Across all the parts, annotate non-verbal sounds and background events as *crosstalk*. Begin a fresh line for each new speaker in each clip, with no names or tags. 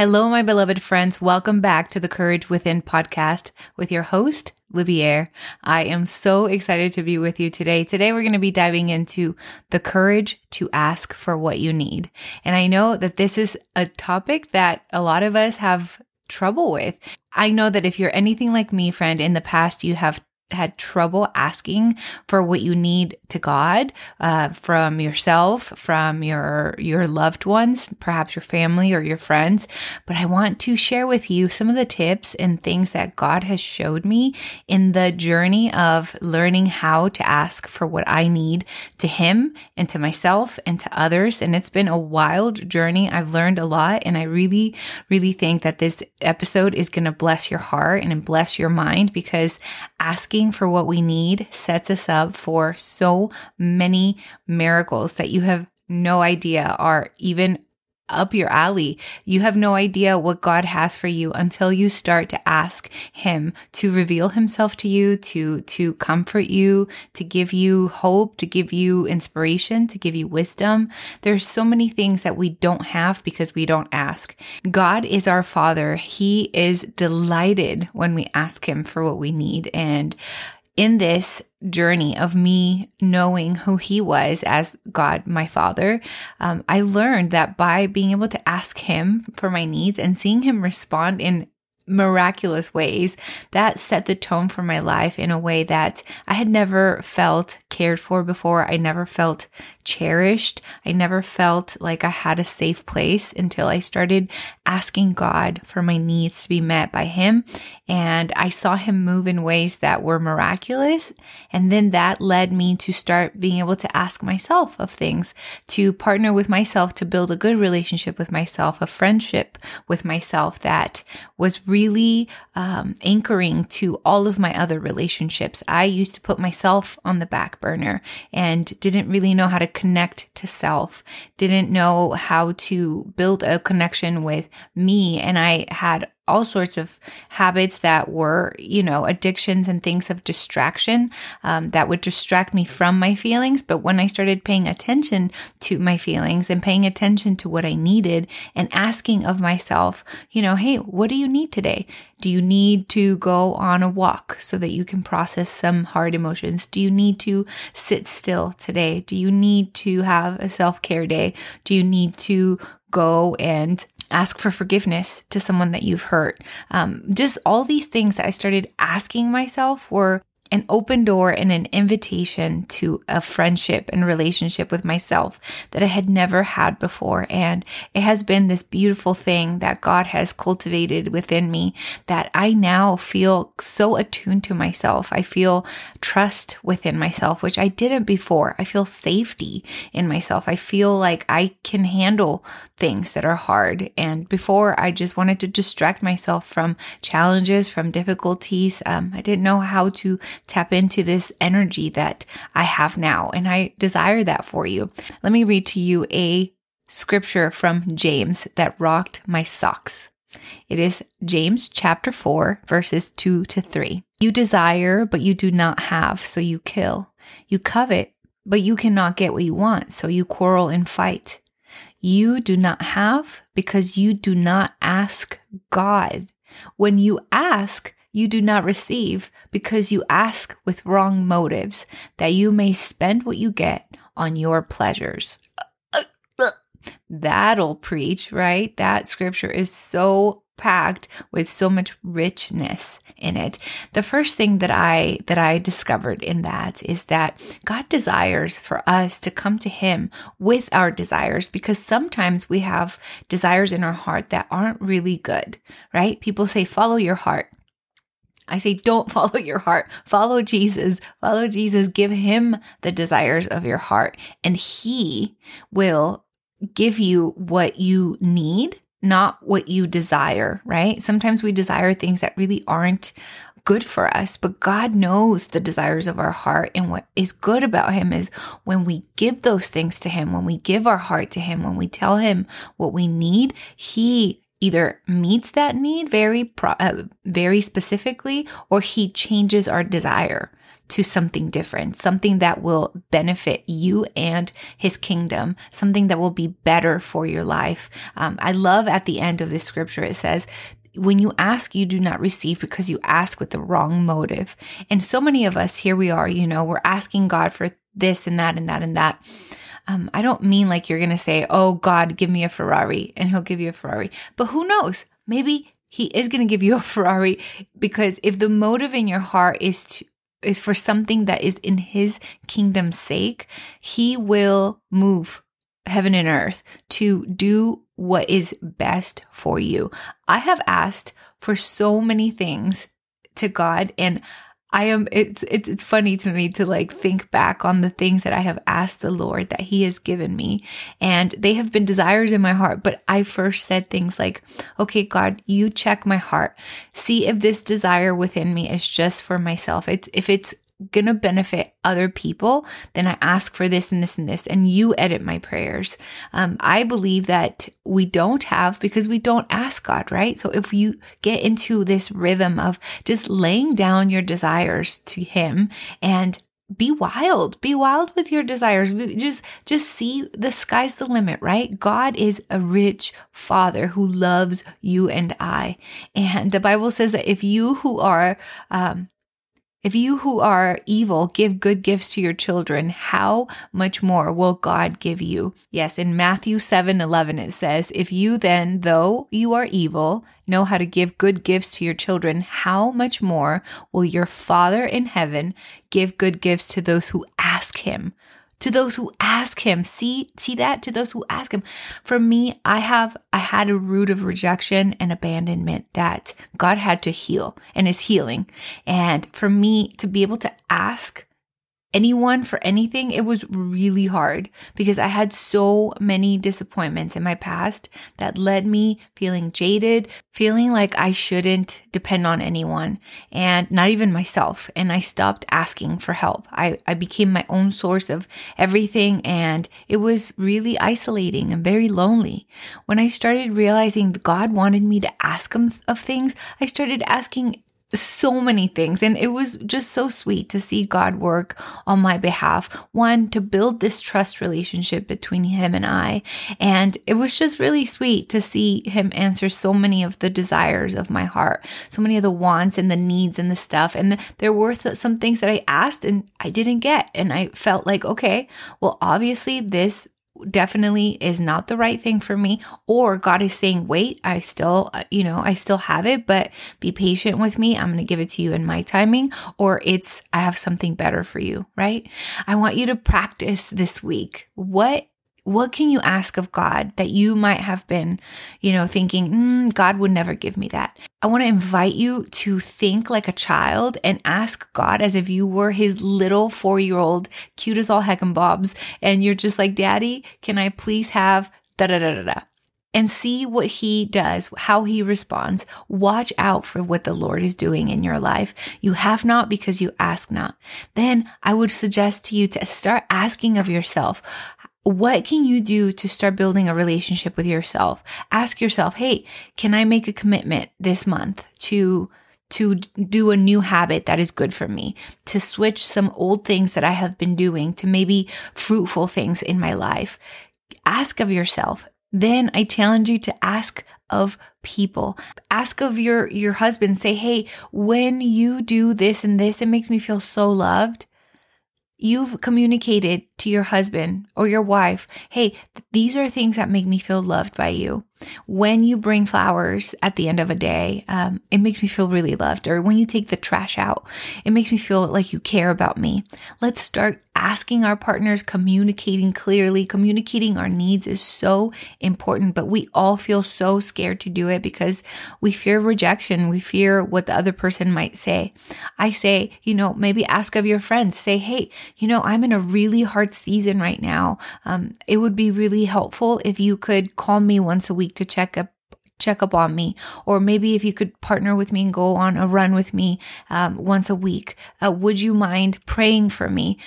Hello, my beloved friends. Welcome back to the Courage Within podcast with your host, Libier. I am so excited to be with you today. Today, we're going to be diving into the courage to ask for what you need. And I know that this is a topic that a lot of us have trouble with. I know that if you're anything like me, friend, in the past, you have had trouble asking for what you need to God uh, from yourself, from your your loved ones, perhaps your family or your friends. But I want to share with you some of the tips and things that God has showed me in the journey of learning how to ask for what I need to Him and to myself and to others. And it's been a wild journey. I've learned a lot, and I really, really think that this episode is going to bless your heart and bless your mind because asking asking for what we need sets us up for so many miracles that you have no idea are even up your alley. You have no idea what God has for you until you start to ask him to reveal himself to you, to to comfort you, to give you hope, to give you inspiration, to give you wisdom. There's so many things that we don't have because we don't ask. God is our father. He is delighted when we ask him for what we need and in this journey of me knowing who he was as God, my father, um, I learned that by being able to ask him for my needs and seeing him respond in miraculous ways that set the tone for my life in a way that I had never felt cared for before. I never felt cherished. I never felt like I had a safe place until I started asking God for my needs to be met by Him. And I saw Him move in ways that were miraculous. And then that led me to start being able to ask myself of things, to partner with myself, to build a good relationship with myself, a friendship with myself that was really um, anchoring to all of my other relationships. I used to put myself on the back burner and didn't really know how to connect to self, didn't know how to build a connection with me. And I had all sorts of habits that were, you know, addictions and things of distraction um, that would distract me from my feelings. But when I started paying attention to my feelings and paying attention to what I needed and asking of myself, you know, hey, what do you need today? Do you need to go on a walk so that you can process some hard emotions? Do you need to sit still today? Do you need to have a self care day? Do you need to go and ask for forgiveness to someone that you've hurt. Um, just all these things that I started asking myself were an open door and an invitation to a friendship and relationship with myself that I had never had before. And it has been this beautiful thing that God has cultivated within me that I now feel so attuned to myself. I feel trust within myself, which I didn't before. I feel safety in myself. I feel like I can handle things that are hard. And before, I just wanted to distract myself from challenges, from difficulties. Um, I didn't know how to tap into this energy that I have now. And I desire that for you. Let me read to you a scripture from James that rocked my socks. It is James chapter 4, verses 2 to 3. You desire, but you do not have, so you kill. You covet, but you cannot get what you want, so you quarrel and fight. You do not have because you do not ask God. When you ask, you do not receive because you ask with wrong motives, that you may spend what you get on your pleasures. That'll preach, right? That scripture is so packed with so much richness in it. The first thing that I that I discovered in that is that God desires for us to come to him with our desires because sometimes we have desires in our heart that aren't really good, right? People say follow your heart. I say, don't *laughs* follow your heart. Follow Jesus. Follow Jesus. Give him the desires of your heart, and he will give you what you need, not what you desire, right? Sometimes we desire things that really aren't good for us, but God knows the desires of our heart. And what is good about Him is when we give those things to Him, when we give our heart to Him, when we tell Him what we need, He either meets that need very uh, very specifically or he changes our desire to something different, something that will benefit you and his kingdom, something that will be better for your life. Um, I love at the end of this scripture, it says, when you ask, you do not receive because you ask with the wrong motive. And so many of us, here we are, you know, we're asking God for this and that and that and that. Um, I don't mean like you're going to say, Oh, God, give me a Ferrari, and He'll give you a Ferrari. But who knows? Maybe He is going to give you a *laughs* Ferrari because if the motive in your heart is to, is for something that is in his kingdom's sake, he will move heaven and earth to do what is best for you. I have asked for so many things to God and I am it's it's it's funny to me to like think back on the things that I have asked the Lord that he has given me. And they have been desires in my heart but I first said things like okay God you check my heart. See if this desire within me is just for myself. It's if it's going to benefit other people, then I ask for this and this and this, and you edit my prayers. Um, I believe that we don't have because we don't ask God, right? So if you get into this rhythm of just laying down your desires to Him and be wild be wild with your desires just just see the sky's the limit right god is a rich father who loves you and i and the bible says that if you who are um, if you who are evil give good gifts to your children, how much more will God give you? Yes, in Matthew 7 11, it says, If you then, though you are evil, know how to give good gifts to your children, how much more will your Father in heaven give good gifts to those who ask him? To those who ask him. See, see that to those who ask him. For me, I have, I had a root of rejection and abandonment that God had to heal and is healing. And for me to be able to ask anyone for anything, it was really hard because I had so many disappointments in my past that led me feeling jaded, feeling like I shouldn't depend on anyone and not even myself. And I stopped asking for help. I, I became my own source of everything and it was really isolating and very lonely. When I started realizing God wanted me to ask him of things, I started asking so many things. And it was just so sweet to see God work on my behalf. One, to build this trust relationship between him and I. And it was just really sweet to see him answer so many of the desires of my heart, so many of the wants and the needs and the stuff. And there were some things that I asked and I didn't get. And I felt like, okay, well, obviously this definitely is not the right thing for me or god is saying wait i still uh, you know i still have it but be patient with me. I'm going to give it to you in my timing or it's i have something better for you right? I want you to practice this week. What what can you ask of God that you might have been, you know, thinking, mm, God would never give me that? I want to invite you to think like a child and ask God as if you were his little four year old, cute as all heck and bobs. And you're just like, Daddy, can I please have da da da da da? and see what he does, how he responds. Watch out for what the Lord is doing in your life. You have not because you ask not. Then I would suggest to you to start asking of yourself, what can you do to start building a relationship with yourself? Ask yourself, hey, can I make a commitment this month to to do a new habit that is good for me, to switch some old things that I have been doing to maybe fruitful things in my life. Ask of yourself. Then I challenge you to ask of people. Ask of your your husband say, "Hey, when you do this and this, it makes me feel so loved." You've communicated to your husband or your wife, hey, these are things that make me feel loved by you. When you bring flowers at the end of a day, um, it makes me feel really loved. Or when you take the trash out, it makes me feel like you care about me. Let's start asking our partners, communicating clearly. Communicating our needs is so important, but we all feel so scared to do it because we fear rejection. We fear what the other person might say. I say, you know, maybe ask of your friends, say, hey, you know, I'm in a really hard season right now. Um, it would be really helpful if you could call me once a week to check up check up on me or maybe if you could partner with me and go on a run with me um, once a week uh, would you mind praying for me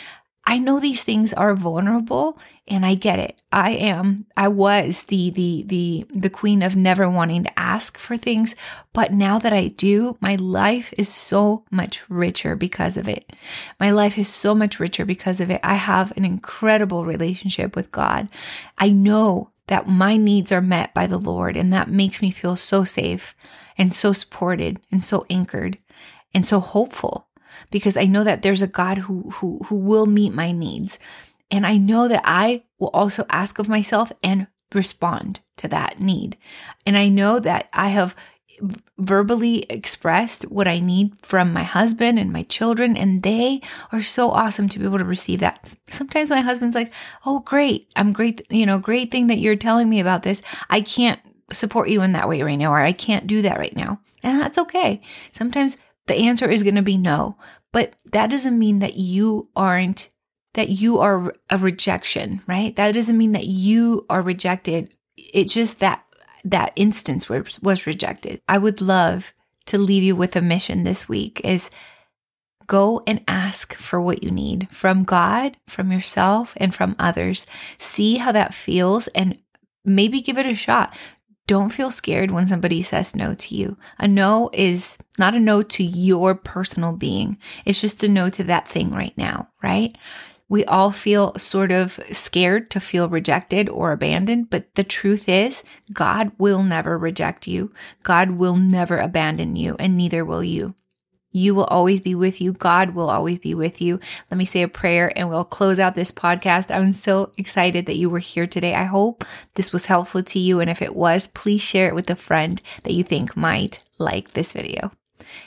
I know these things are vulnerable and I get it. I am I was the the the the queen of never wanting to ask for things, but now that I do, my life is so much richer because of it. My life is so much richer because of it. I have an incredible relationship with God. I know that my needs are met by the Lord and that makes me feel so safe and so supported and so anchored and so hopeful because I know that there's a God who who who will meet my needs. And I know that I will also ask of myself and respond to that need. And I know that I have verbally expressed what I need from my husband and my children, and they are so awesome to be able to receive that. Sometimes my husband's like, Oh, great. I'm great. You know, great thing that you're telling me about this. I can't support you in that way right now, or I can't do that right now. And that's okay. Sometimes the answer is going to be no. But that doesn't mean that you aren't, that you are a rejection, right? That doesn't mean that you are rejected. It's just that that instance was, was rejected. I would love to leave you with a mission this week is go and ask for what you need from God, from yourself, and from others. See how that feels and maybe give it a shot. Don't feel scared when somebody says no to you. A no is not a no to your personal being. It's just a no to that thing right now, right? We all feel sort of scared to feel rejected or abandoned, but the truth is, God will never reject you. God will never abandon you, and neither will you. You will always be with you. God will always be with you. Let me say a prayer and we'll close out this podcast. I'm so excited that you were here today. I hope this was helpful to you. And if it was, please share it with a friend that you think might like this video.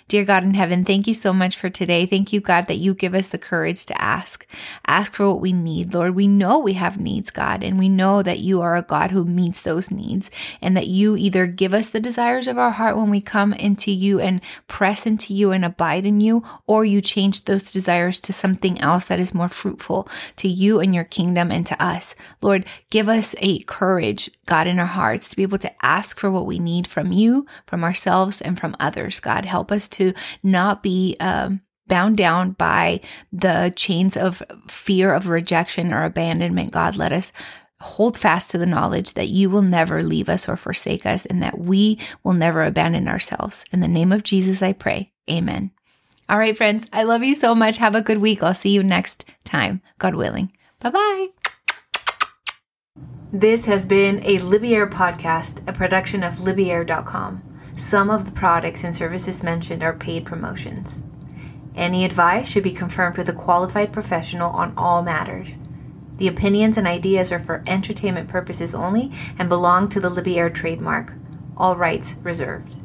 Dear God in heaven, thank you so much for today. Thank you, God, that you give us the courage to ask. Ask for what we need, Lord. We know we have needs, God, and we know that you are a God who meets those needs and that you either give us the desires of our heart when we come into you and press into you and abide in you, or you change those desires to something else that is more fruitful to you and your kingdom and to us. Lord, give us a courage, God, in our hearts to be able to ask for what we need from you, from ourselves, and from others. God, help us to not be um, bound down by the chains of fear of rejection or abandonment. God, let us hold fast to the knowledge that you will never leave us or forsake us and that we will never abandon ourselves. In the name of Jesus, I pray. Amen. All right, friends, I love you so much. Have a good week. I'll see you next time, God willing. Bye bye. This has been a Libier podcast, a production of Libier.com. Some of the products and services mentioned are paid promotions. Any advice should be confirmed with a qualified professional on all matters. The opinions and ideas are for entertainment purposes only and belong to the Libier trademark. All rights reserved.